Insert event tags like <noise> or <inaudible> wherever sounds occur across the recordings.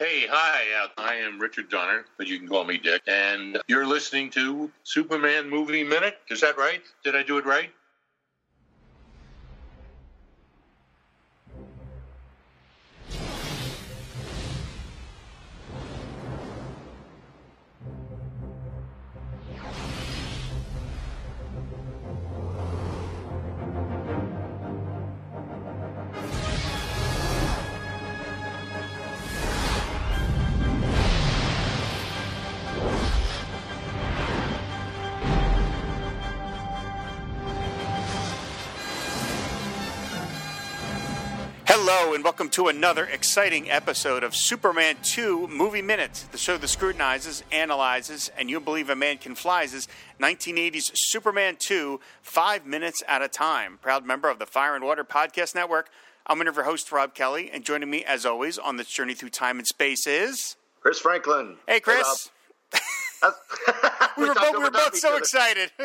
Hey, hi. Uh, I am Richard Donner, but you can call me Dick. And you're listening to Superman Movie Minute. Is that right? Did I do it right? Hello, and welcome to another exciting episode of Superman 2 Movie Minute, the show that scrutinizes, analyzes, and you believe a man can flies 1980s Superman 2, five minutes at a time. Proud member of the Fire and Water Podcast Network. I'm one of your host, Rob Kelly, and joining me, as always, on this journey through time and space is. Chris Franklin. Hey, Chris. <laughs> we were both, we were both so excited. <laughs>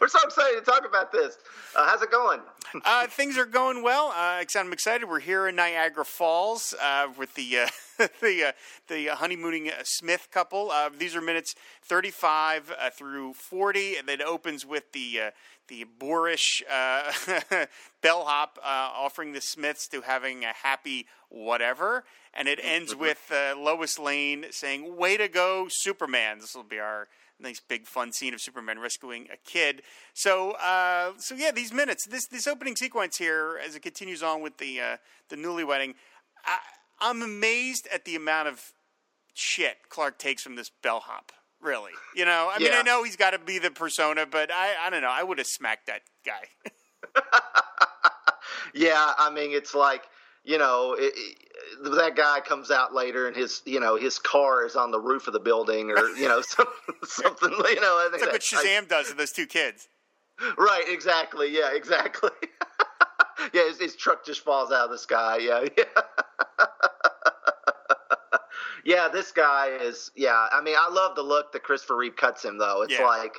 we're so excited to talk about this. Uh, how's it going? <laughs> uh, things are going well. Uh, I'm excited. We're here in Niagara Falls uh, with the uh, <laughs> the uh, the honeymooning Smith couple. these are minutes 35 through 40, and it opens with the the boorish <laughs> bellhop offering the Smiths to having a happy whatever and it ends with uh, Lois Lane saying, "Way to go, Superman!" This will be our nice big fun scene of Superman rescuing a kid. So, uh, so yeah, these minutes, this this opening sequence here, as it continues on with the uh, the newly wedding, I, I'm amazed at the amount of shit Clark takes from this bellhop. Really, you know, I mean, I know he's got to be the persona, but I, I don't know. I would have smacked that guy. <laughs> yeah, I mean, it's like you know, it, it, that guy comes out later and his, you know, his car is on the roof of the building or, you know, <laughs> some, something, you know. I think it's like what Shazam I, does to those two kids. Right, exactly. Yeah, exactly. <laughs> yeah, his, his, truck just falls out of the sky. Yeah, yeah. Yeah, this guy is, yeah. I mean, I love the look that Christopher Reeve cuts him, though. It's yeah. like,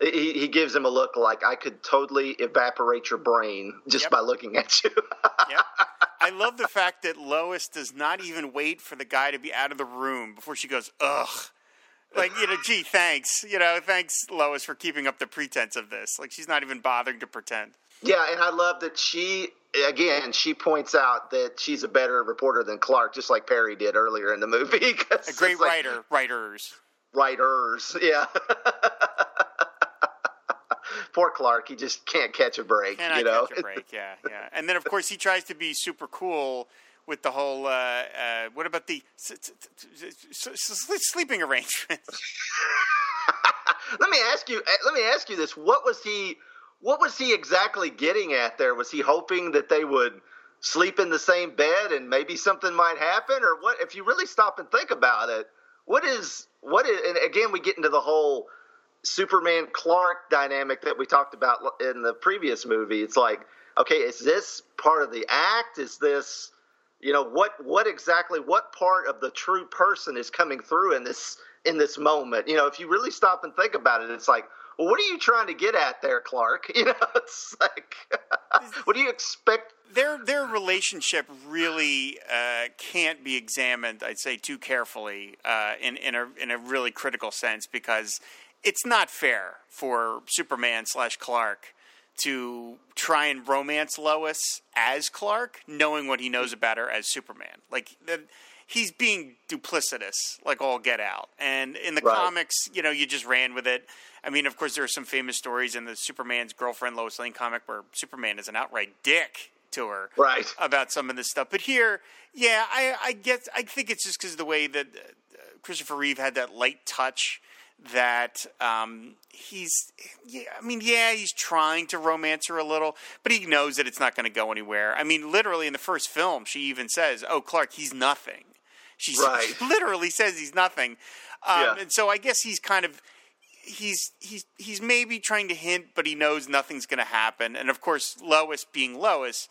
he, he gives him a look like I could totally evaporate your brain just yep. by looking at you. <laughs> yep. <laughs> I love the fact that Lois does not even wait for the guy to be out of the room before she goes, ugh. Like, you know, gee, thanks. You know, thanks, Lois, for keeping up the pretense of this. Like, she's not even bothering to pretend. Yeah, and I love that she, again, she points out that she's a better reporter than Clark, just like Perry did earlier in the movie. <laughs> A great writer, writers. Writers, yeah. <laughs> poor Clark, he just can't catch a break. Cannot you know, catch a break. Yeah, yeah. And then of course he tries to be super cool with the whole. Uh, uh, what about the sleeping arrangements? <laughs> let me ask you. Eh, let me ask you this: What was he? What was he exactly getting at there? Was he hoping that they would? sleep in the same bed and maybe something might happen or what if you really stop and think about it what is what is and again we get into the whole Superman Clark dynamic that we talked about in the previous movie. It's like, okay, is this part of the act? Is this, you know, what what exactly what part of the true person is coming through in this in this moment? You know, if you really stop and think about it, it's like, well, what are you trying to get at there, Clark? <laughs> You know, it's like, <laughs> what do you expect? Their their relationship really uh, can't be examined, I'd say, too carefully uh, in in a in a really critical sense because it's not fair for Superman slash Clark to try and romance Lois as Clark, knowing what he knows about her as Superman. Like he's being duplicitous, like all get out. And in the right. comics, you know, you just ran with it. I mean, of course, there are some famous stories in the Superman's girlfriend Lois Lane comic where Superman is an outright dick to her, right? About some of this stuff. But here, yeah, I, I get. I think it's just because of the way that uh, Christopher Reeve had that light touch that um, he's, yeah, I mean, yeah, he's trying to romance her a little, but he knows that it's not going to go anywhere. I mean, literally in the first film, she even says, "Oh, Clark, he's nothing." She, right. she literally says he's nothing, um, yeah. and so I guess he's kind of he's he's he's maybe trying to hint, but he knows nothing's going to happen. And of course, Lois being Lois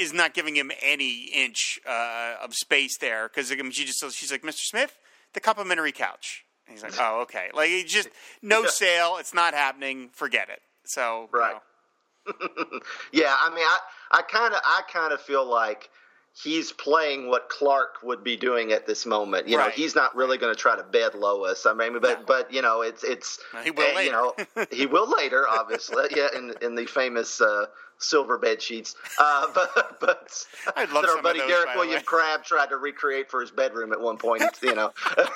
is not giving him any inch uh, of space there because I mean, she just she's like, Mr. Smith, the complimentary couch he's like, oh, okay. Like, he just, no sale. It's not happening. Forget it. So, right. You know. <laughs> yeah. I mean, I, I kind of, I kind of feel like he's playing what Clark would be doing at this moment. You know, he's not really going to try to bed Lois. I mean, but No. but you know, it's it's he will eh, you know <laughs> he will later, obviously, yeah, in in the famous uh, silver bed sheets. Uh, <laughs> but but I'd love that our buddy those, Derek William way. Crabb tried to recreate for his bedroom at one point. You know. <laughs>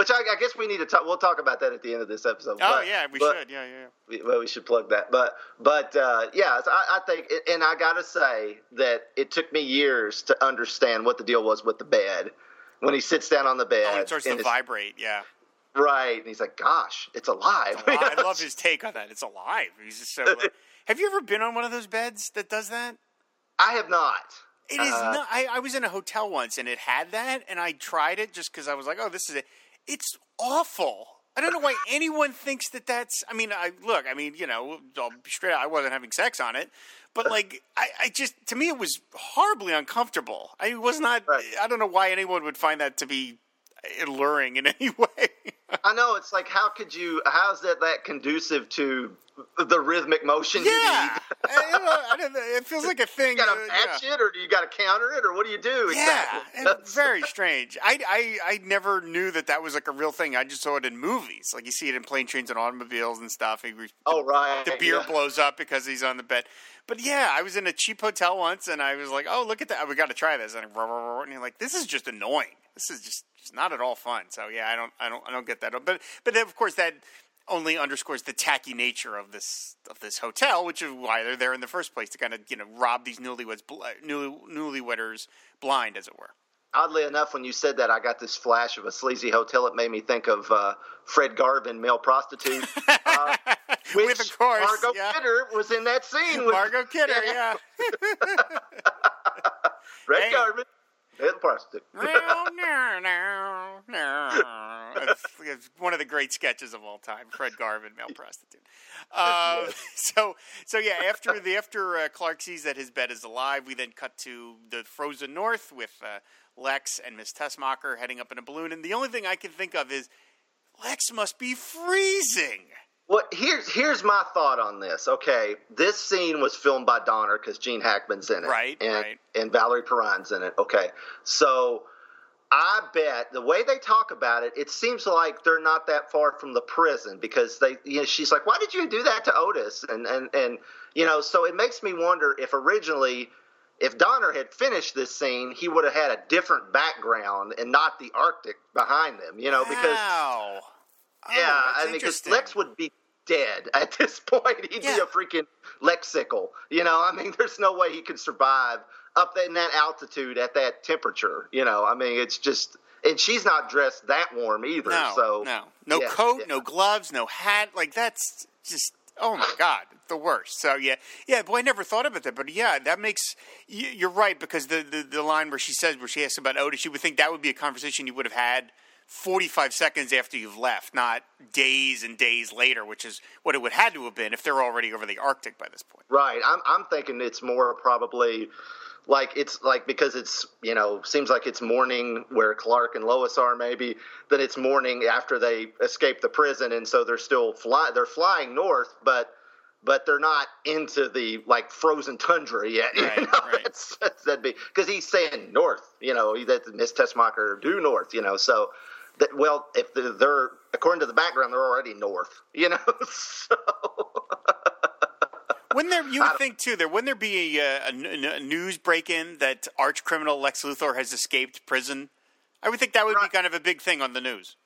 Which I, I guess we need to talk. We'll talk about that at the end of this episode. Oh but- yeah, we but- should. Yeah, yeah. yeah. we- well, we should plug that. But but uh, yeah, so I, I think, and I gotta say that it took me years to understand what the deal was with the bed. When he sits down on the bed, Oh, it starts to it's- vibrate. Yeah. right, and he's like, "Gosh, it's alive." Well, I love <laughs> his take on that. It's alive. He's just so. Uh, <laughs> have you ever been on one of those beds that does that? I have not. It is Uh, not. I, I was in a hotel once and it had that, and I tried it just because I was like, "Oh, this is it." It's awful. I don't know why anyone thinks that that's. I mean, I look. I mean, you know, I'll be straight. out, I wasn't having sex on it, but like, I, I just to me it was horribly uncomfortable. I was not. Right. I don't know why anyone would find that to be alluring in <laughs> any way. I know it's like, how could you? How's that that conducive to the rhythmic motion? you yeah? <laughs> I don't know, it feels like a thing. You got to match yeah. it, or do you got to counter it, or what do you do Yeah, exactly? very strange. I, I I never knew that that was like a real thing. I just saw it in movies. Like you see it in plane, trains, and automobiles and stuff. He, oh right, the beer yeah. blows up because he's on the bed. But yeah, I was in a cheap hotel once, and I was like, "Oh, look at that! We got to try this." And, and you're like, "This is just annoying. This is just, just not at all fun." So yeah, I don't, I don't, I don't get that. But but of course that only underscores the tacky nature of this of this hotel, which is why they're there in the first place to kind of you know rob these newlyweds, bl- new, newlyweders blind, as it were. Oddly enough, when you said that, I got this flash of a sleazy hotel. It made me think of uh, Fred Garvin, male prostitute, <laughs> uh, which With, of course, Margot yeah. Kidder was in that scene with Margot Kidder, <laughs> yeah. <laughs> Fred Hey. Garvin, male prostitute. no, no, no, no. It's, it's one of the great sketches of all time. Fred Garvin, male prostitute. <laughs> Uh, so, so yeah. After the after uh, Clark sees that his bed is alive, we then cut to the frozen north with uh, Lex and Miss Tessmacher heading up in a balloon. And the only thing I can think of is Lex must be freezing. Well, here's here's my thought on this. Okay, this scene was filmed by Donner because Gene Hackman's in it, Right, and, right. and Valerie Perrine's in it. Okay, so I bet the way they talk about it, it seems like they're not that far from the prison because they, you know, she's like, "Why did you do that to Otis?" And and and you know, so it makes me wonder if originally. If Donner had finished this scene, he would have had a different background and not the Arctic behind them, you know, because wow. Oh, yeah, I mean, because. Lex would be dead <laughs> at this point. He'd Yeah. be a freaking lexical. You know, I mean, <laughs> there's no way he could survive up in that altitude at that temperature. You know, I mean, it's just, and she's not dressed that warm either. No, so no, no yeah, coat, yeah. no gloves, no hat. Like that's just oh my god, the worst. So yeah, yeah. Boy, I never thought about that, but yeah, that makes you're right because the, the the line where she says where she asks about Otis, you would think that would be a conversation you would have had. 45 seconds after you've left, not days and days later, which is what it would had to have been if they're already over the Arctic by this point. Right. I'm I'm thinking it's more probably like it's like because it's you know seems like it's morning where Clark and Lois are maybe that it's morning after they escape the prison and so they're still fly they're flying north but but they're not into the like frozen tundra yet. you know? right. <laughs> That's, that's, that'd be because he's saying north. You know that Miss Tessmacher due north. You know so. That, well, if they're, they're according to the background, they're already north. You know, <laughs> so <laughs> Wouldn't there? You would think too. There wouldn't there be uh, a news break-in that arch criminal Lex Luthor has escaped prison? I would think that would be kind of a big thing on the news.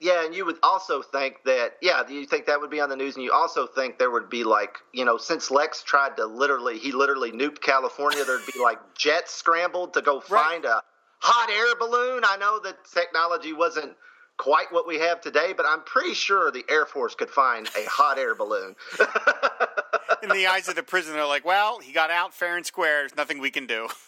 Yeah, and you would also think that, yeah, you think that would be on the news, and you also think there would be like, you know, since Lex tried to literally, he literally nuked California, there'd be like jets scrambled to go Right. find a hot air balloon. I know that technology wasn't quite what we have today, but I'm pretty sure the Air Force could find a hot air balloon. <laughs> In the eyes of the prison, they're like, "Well, he got out fair and square. There's nothing we can do." <laughs>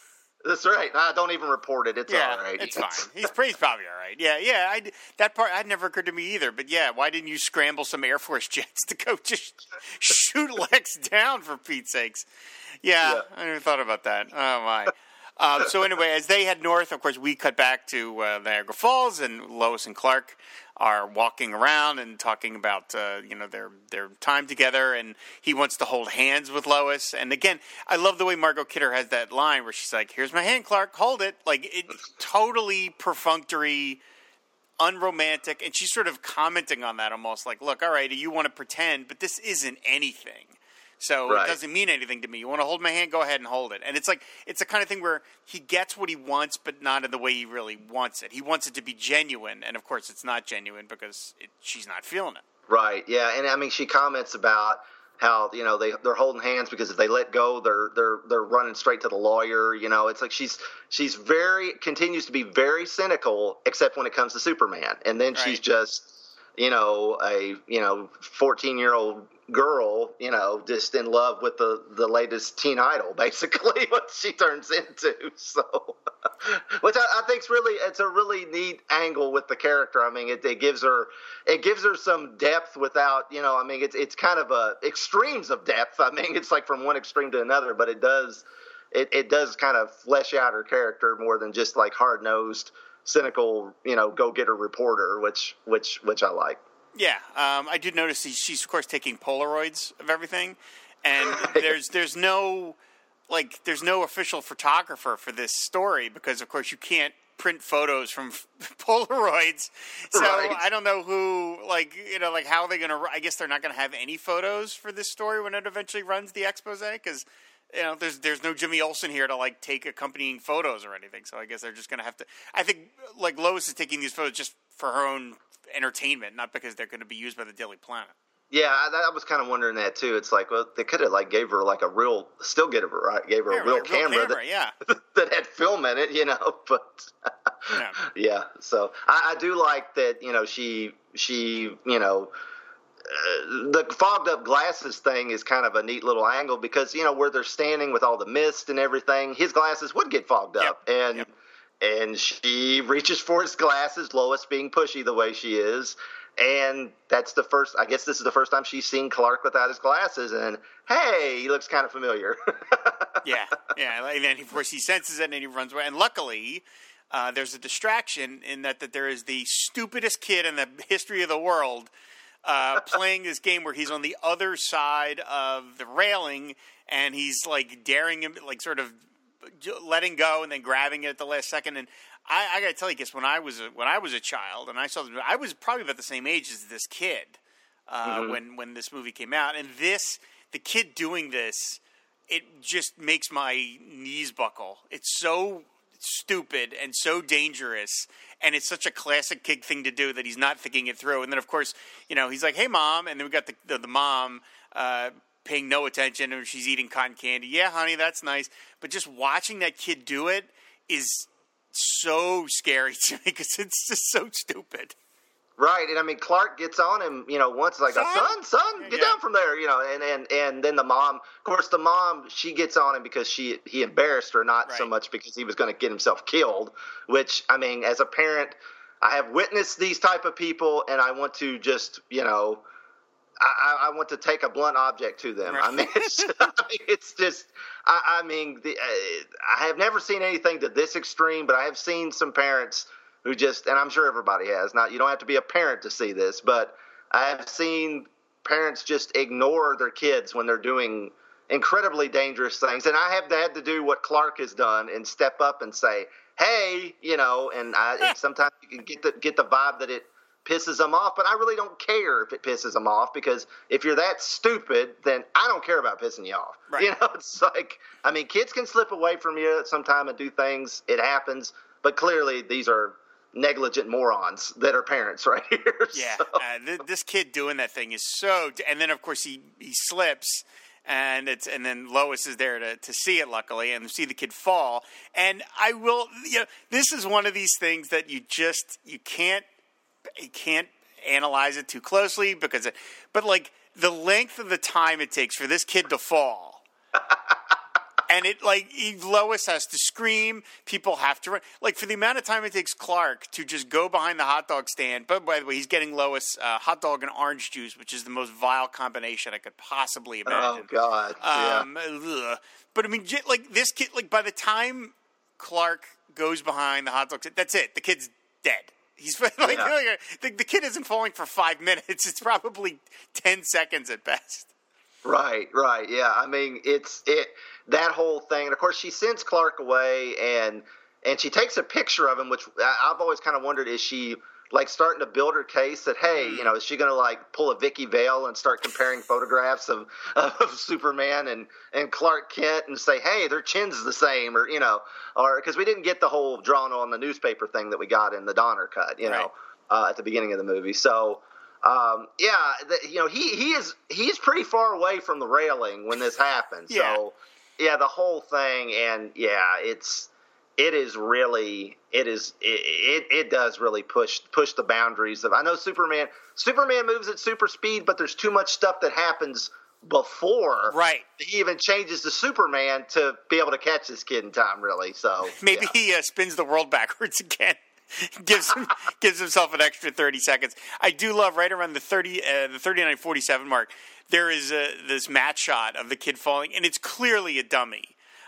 That's right. Nah, don't even report it. It's yeah, all right. it's <laughs> fine. He's, he's probably all right. Yeah, yeah. I, that part had never occurred to me either. But yeah, why didn't you scramble some Air Force jets to go just shoot Lex down for Pete's sakes? Yeah, Yeah. I never thought about that. Oh my. Um, so anyway, as they head north, of course, we cut back to uh, Niagara Falls, and Lois and Clark are walking around and talking about uh, you know their their time together, and he wants to hold hands with Lois. And again, I love the way Margot Kidder has that line where she's like, "Here's my hand, Clark, hold it." Like it, totally perfunctory, unromantic, and she's sort of commenting on that almost like, "Look, all right, you want to pretend, but this isn't anything." So Right. it doesn't mean anything to me. You want to hold my hand? Go ahead and hold it. And it's like it's the kind of thing where he gets what he wants, but not in the way he really wants it. He wants it to be genuine, and of course, it's not genuine because it, she's not feeling it. Right. Yeah, and I mean, she comments about how you know they they're holding hands because if they let go, they're they're they're running straight to the lawyer. You know, it's like she's she's very continues to be very cynical, except when it comes to Superman, and then she's just you know a you know fourteen year old girl, you know, just in love with the the latest teen idol, <laughs> basically what she turns into. So, <laughs> which I, I think's really it's a really neat angle with the character. I mean, it, it gives her it gives her some depth without you know. I mean, it's it's kind of a extremes of depth. I mean, <laughs> it's like from one extreme to another, but it does it, it does kind of flesh out her character more than just like hard nosed cynical you know go getter reporter which which which i like Yeah, um, I did notice she's of course taking Polaroids of everything, and <laughs> there's there's no like there's no official photographer for this story because of course you can't print photos from <laughs> Polaroids. So Right. I don't know who like you know like how are they gonna? I guess they're not gonna have any photos for this story when it eventually runs the expose because. You know, there's there's no Jimmy Olsen here to like take accompanying photos or anything. So I guess they're just gonna have to. I think like Lois is taking these photos just for her own entertainment, not because they're going to be used by the Daily Planet. yeah i, I was kind of wondering that too it's like well they could have like gave her like a real still gave her right gave her Yeah, a real camera, camera, yeah. that, <laughs> that had film in it you know <laughs> but Yeah. <laughs> yeah so I, I do like that you know she she you know the fogged up glasses thing is kind of a neat little angle because you know where they're standing with all the mist and everything his glasses would get fogged up Yep, and yep. and she reaches for his glasses lois being pushy the way she is and that's the first i guess this is the first time she's seen clark without his glasses and hey he looks kind of familiar <laughs> yeah, yeah. And then, of course, he senses it and he runs away. And luckily, uh, there's a distraction in that, that there is the stupidest kid in the history of the world uh, playing this game where he's on the other side of the railing and he's like daring him, like sort of letting go and then grabbing it at the last second. And I, I got to tell you, guess when I was a, when I was a child and I saw, the, I was probably about the same age as this kid uh, when when this movie came out, and this the kid doing this, it just makes my knees buckle. It's so stupid and so dangerous, and it's such a classic kid thing to do that he's not thinking it through. And then of course, you know, he's like, "Hey, mom," and then we got the the, the mom. Uh, Paying no attention, and she's eating cotton candy. Yeah, honey, that's nice. But just watching that kid do it is so scary <laughs> to me because it's just so stupid. Right, and I mean Clark gets on him, you know, once like Son? son, son, get Yeah. down from there, you know, and and and then the mom, of course, the mom she gets on him because she he embarrassed her, not so much because he was going to get himself killed. Which I mean, as a parent, I have witnessed these type of people, and I want to just you know. I, I I want to take a blunt object to them. I mean, it's, I mean, <laughs> it's just. I, I mean, the, uh, I have never seen anything to this extreme, but I have seen some parents who just, and I'm sure everybody has. Not you don't have to be a parent to see this, but I have seen parents just ignore their kids when they're doing incredibly dangerous things, and I have had to do what Clark has done and step up and say, "Hey," you know, and I <laughs> sometimes you can get the get the vibe that it pisses them off, but I really don't care if it pisses them off because if you're that stupid, then I don't care about pissing you off. Right. <laughs> You know, it's like I mean, kids can slip away from you at some time and do things. It happens, but clearly these are negligent morons that are parents <laughs> right here. Yeah, So- uh, th- this kid doing that thing is so. And then of course he he slips, and it's and then Lois is there to to see it luckily and see the kid fall. And I will, you know, this is one of these things that you just you can't you can't analyze it too closely because it, but like the length of the time it takes for this kid to fall. <laughs> And it like Lois has to scream. People have to run. Like for the amount of time it takes Clark to just go behind the hot dog stand. But by the way, he's getting Lois uh, hot dog and orange juice, which is the most vile combination I could possibly imagine. oh. God, yeah. Um, ugh. But I mean, like this kid, like by the time Clark goes behind the hot dog. stand, That's it. The kid's dead. He's <laughs> like, Yeah. like, the, the kid isn't falling for five minutes. <laughs> It's probably ten seconds at best. Right, right. Yeah. I mean, it's it that whole thing. And of course, she sends Clark away and and she takes a picture of him, which I've always kind of wondered is she like starting to build her case that hey, you know, is she going to like pull a Vicky Vale and start comparing photographs of <laughs> of Superman and and Clark Kent and say, hey, their chins the same, or you know, or because we didn't get the whole drawn on the newspaper thing that we got in the Donner cut, you Right. know, uh, at the beginning of the movie. So um, yeah, the, you know, he he is he's pretty far away from the railing when this happens. Yeah. So yeah, the whole thing, and yeah, it's it is really it is it, it it does really push push the boundaries of. I know Superman Superman moves at super speed, but there's too much stuff that happens before Right. he even changes to Superman to be able to catch this kid in time. Really, so <laughs> Maybe yeah. he uh, spins the world <laughs> backwards again. <laughs> gives him, gives himself an extra 30 seconds. I do love right around the 30 uh, the 39 47 mark. There is a, this matte shot of the kid falling and it's clearly a dummy.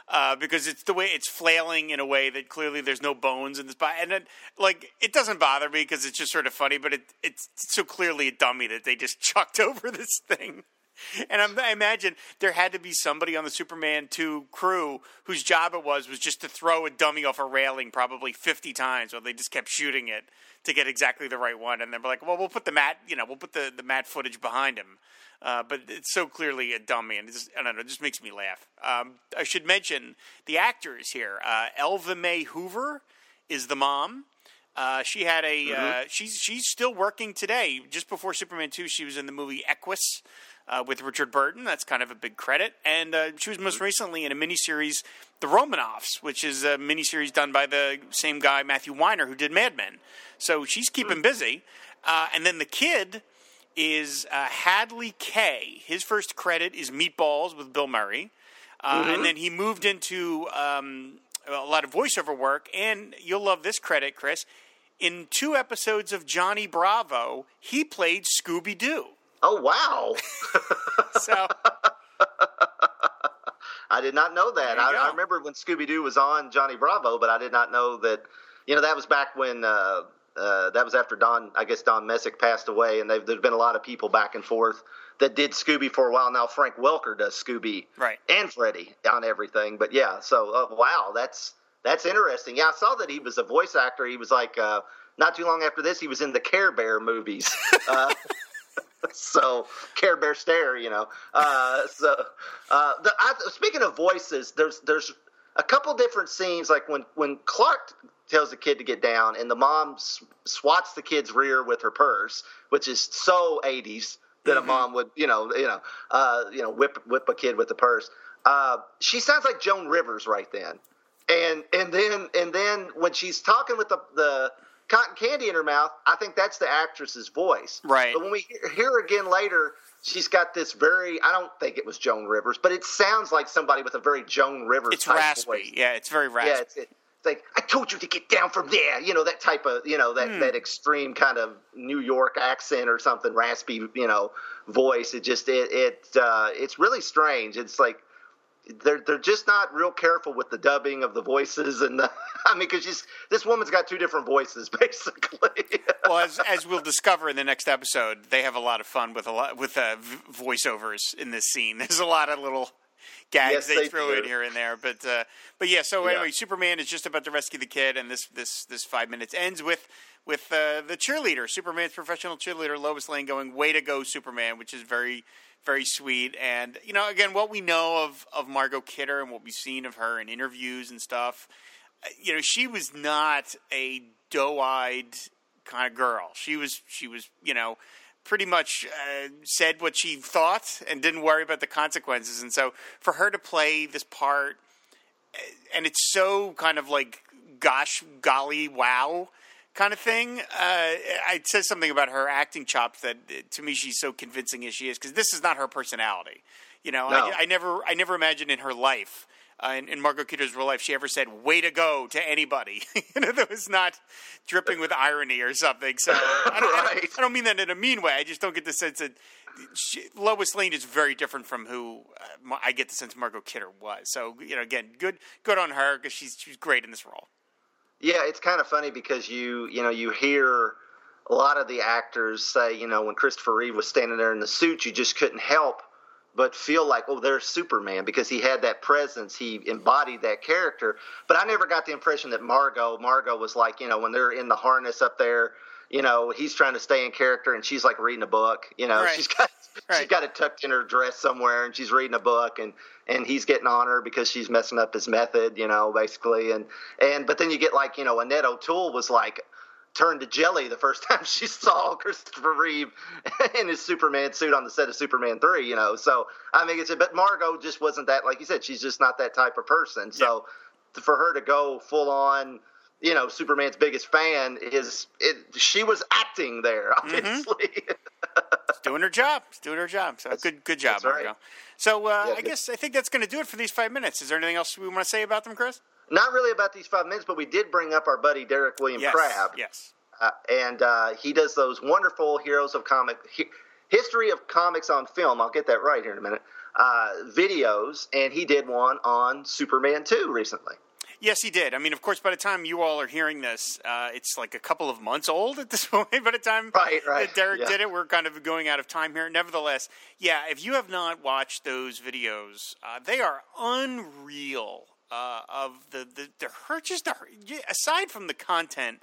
Uh, because it's the way it's flailing in a way that clearly there's no bones in this body, and it, like it doesn't bother me because it's just sort of funny, but it, it's so clearly a dummy that they just <laughs> chucked over this thing. <laughs> And I'm, I imagine there had to be somebody on the Superman 2 crew whose job it was was just to throw a dummy off a railing probably 50 times while they just kept shooting it to get exactly the right one. And then we're like, well, we'll put the matte, you know, we'll put the, the matte footage behind him. Uh, but it's so clearly a dummy, and it just, I don't know, it just makes me laugh. Um, I should mention the actors here. Uh, Elva Mae Hoover is the mom. Uh, she had a uh, she's she's still working today. Just before Superman two, she was in the movie Equus uh, with Richard Burton. That's kind of a big credit. And uh, she was most recently in a miniseries, The Romanovs, which is a miniseries done by the same guy Matthew Weiner who did Mad Men. So she's keeping busy. Uh, and then the kid is uh, Hadley Kay. His first credit is Meatballs with Bill Murray. Uh, And then he moved into um, a lot of voiceover work. And you'll love this credit, Chris. In two episodes of Johnny Bravo, he played Scooby Doo. Oh wow. <laughs> So, <laughs> I did not know that. I. I remember when Scooby Doo was on Johnny Bravo, but I did not know that. You know, that was back when uh, uh, that was after Don. I guess Don Messick passed away, and there's been a lot of people back and forth that did Scooby for a while. Now Frank Welker does Scooby Right. and Freddy on everything. But yeah, so uh, wow, that's that's interesting. Yeah, I saw that he was a voice actor. He was like uh, not too long after this, he was in the Care Bear movies. <laughs> <laughs> So Care Bear stare, you know. Uh, so uh, the, I, speaking of voices, there's there's a couple different scenes like when when Clark tells the kid to get down and the mom swats the kid's rear with her purse, which is so 80s that a mom would you know you know uh, you know whip whip a kid with the purse. Uh, she sounds like Joan Rivers right then, and and then and then when she's talking with the the cotton candy in her mouth, I think that's the actress's voice. Right. But when we hear, again later, she's got this very I don't think it was Joan Rivers, but it sounds like somebody with a very Joan Rivers it's type raspy. voice. Yeah, it's very raspy. Yeah, it's, it's like I told you to get down from there. You know that type of you know that Hmm. that extreme kind of New York accent or something raspy you know voice. It just it it uh, it's really strange. It's like they're they're just not real careful with the dubbing of the voices and the, <laughs> I mean because she's this woman's got two different voices <laughs> basically. well, as, as we'll discover in the next episode, they have a lot of fun with a lot with uh, voiceovers in this scene. <laughs> There's a lot of little gags Yes, they, they throw do. in here and there, but uh, but yeah. So Yeah. anyway, Superman is just about to rescue the kid, and this this this five minutes ends with with uh, the cheerleader, Superman's professional cheerleader, Lois Lane, going "Way to go, Superman," which is very very sweet. And you know, again, what we know of of Margot Kidder and what we've seen of her in interviews and stuff, uh, you know, she was not a doe-eyed kind of girl. She was she was you know pretty much uh, said what she thought and didn't worry about the consequences. And so for her to play this part, uh, and it's so kind of like gosh golly wow kind of thing. Uh, it says something about her acting chops that to me she's so convincing as she is because this is not her personality. You know, No. I, I never I never imagined in her life. Uh, in, in Margot Kidder's real life, she ever said "way to go" to anybody. <laughs> you know, that was not dripping with irony or something. So I don't, I, don't, I don't mean that in a mean way. I just don't get the sense that she, Lois Lane is very different from who uh, I get the sense Margot Kidder was. So you know, again, good good on her because she's she's great in this role. Yeah, it's kind of funny because you you know you hear a lot of the actors say you know when Christopher Reeve was standing there in the suit, you just couldn't help but feel like oh there's Superman because he had that presence, he embodied that character. But I never got the impression that Margot Margot was like you know when they're in the harness up there you know, he's trying to stay in character and she's like reading a book. You know, right. she's got right. she's got it tucked in her dress somewhere and she's reading a book and and he's getting on her because she's messing up his method. You know, basically and and but then you get like you know Annette O'Toole was like turned to jelly the first <laughs> time she saw Christopher Reeve <laughs> in his Superman suit on the set of Superman three. You know, so I mean, it's a, but Margot just wasn't that like you said. She's just not that type of person. So yeah. for her to go full on you know Superman's biggest fan is it, she was acting there mm-hmm. obviously. Mm-hmm. doing her job. She's doing her job. So that's, good good job. Right. So uh, yeah, I guess I think that's going to do it for these five minutes. Is there anything else we want to say about them, Chris? Not really about these five minutes, but we did bring up our buddy Derek William yes, Crabb. Yes. Uh, and uh, he does those wonderful Heroes of Comic he, History of Comics on Film. I'll get that right here in a minute. Uh, videos, and he did one on Superman 2 recently. Yes, he did. I mean, of course, by the time you all are hearing this, uh, it's like a couple of months old at this <laughs> point. By the time right, right. that Derek yeah. did it, we're kind of going out of time here. Nevertheless, yeah, if you have not watched those videos, uh, they are unreal. Uh, of the the, the just the, aside from the content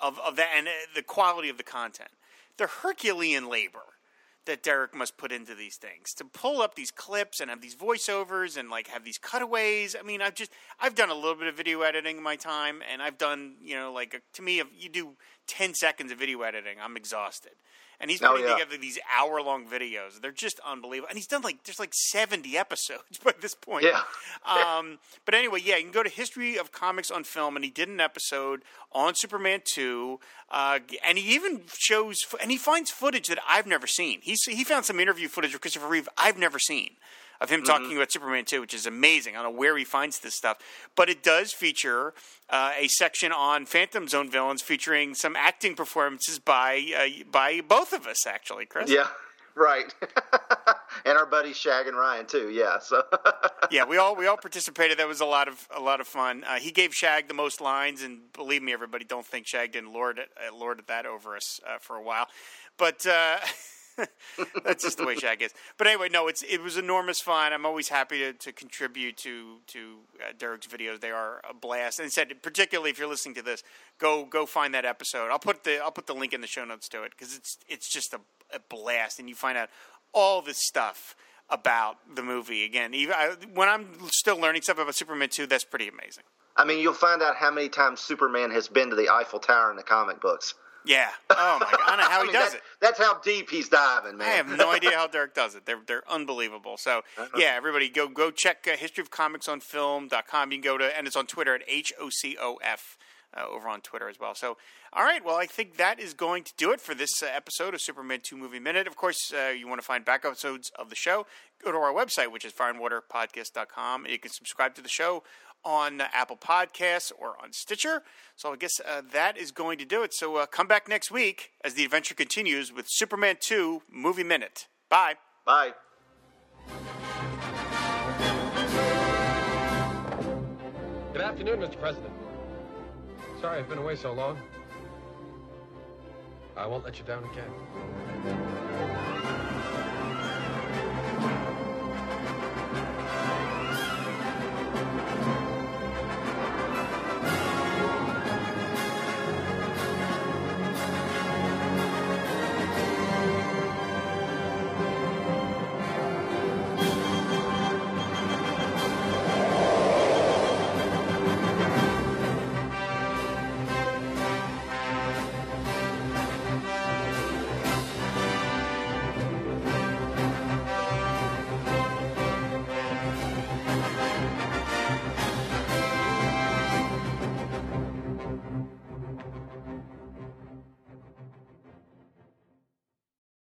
of of that and uh, the quality of the content, the Herculean labor that Derek must put into these things to pull up these clips and have these voiceovers and like have these cutaways. I mean, I've just I've done a little bit of video editing in my time, and I've done you know like a, to me if you do ten seconds of video editing, I'm exhausted and he's putting oh, yeah. together these hour long videos. They're just unbelievable. And he's done like there's like 70 episodes <laughs> by this point. Yeah. um, but anyway, yeah, you can go to History of Comics on Film, and he did an episode on Superman 2, uh, and he even shows and he finds footage that I've never seen. He's he found some interview footage of Christopher Reeve I've never seen of him mm-hmm. talking about Superman 2, which is amazing. I don't know where he finds this stuff, but it does feature uh, a section on Phantom Zone villains featuring some acting performances by uh, by both of us, actually, Chris. Yeah. Right, <laughs> and our buddies Shag and Ryan too. Yeah, so <laughs> yeah, we all we all participated. That was a lot of a lot of fun. Uh, he gave Shag the most lines, and believe me, everybody, don't think Shag didn't lord it, uh, lorded that over us uh, for a while. But uh, <laughs> <laughs> That's just the way Shag is. But anyway, no, it's it was enormous fun. I'm always happy to, to contribute to to uh, Derek's videos. They are a blast. And said particularly if you're listening to this, go go find that episode. I'll put the I'll put the link in the show notes to it because it's it's just a, a, blast, and you find out all this stuff about the movie. Again, even I, when I'm still learning stuff about Superman 2, that's pretty amazing. I mean, you'll find out how many times Superman has been to the Eiffel Tower in the comic books. Yeah. Oh my god. I don't know how he <laughs> mean, does that, it. That's how deep he's diving, man. I have no idea how <laughs> Derek does it. They're they're unbelievable. So uh-huh. yeah, everybody go go check uh, historyofcomicsonfilm.com. You can go to and it's on Twitter at H O C O F. Uh, over on Twitter as well. So, all right. Well, I think that is going to do it for this uh, episode of Superman 2 Movie Minute. Of course, uh, you want to find back episodes of the show, go to our website, which is fireandwaterpodcast.com. And you can subscribe to the show on Apple Podcasts or on Stitcher. So I guess uh, that is going to do it. So uh, come back next week as the adventure continues with Superman 2 Movie Minute. Bye. Bye. Good afternoon, Mr. President. Sorry I've been away so long. I won't let you down again.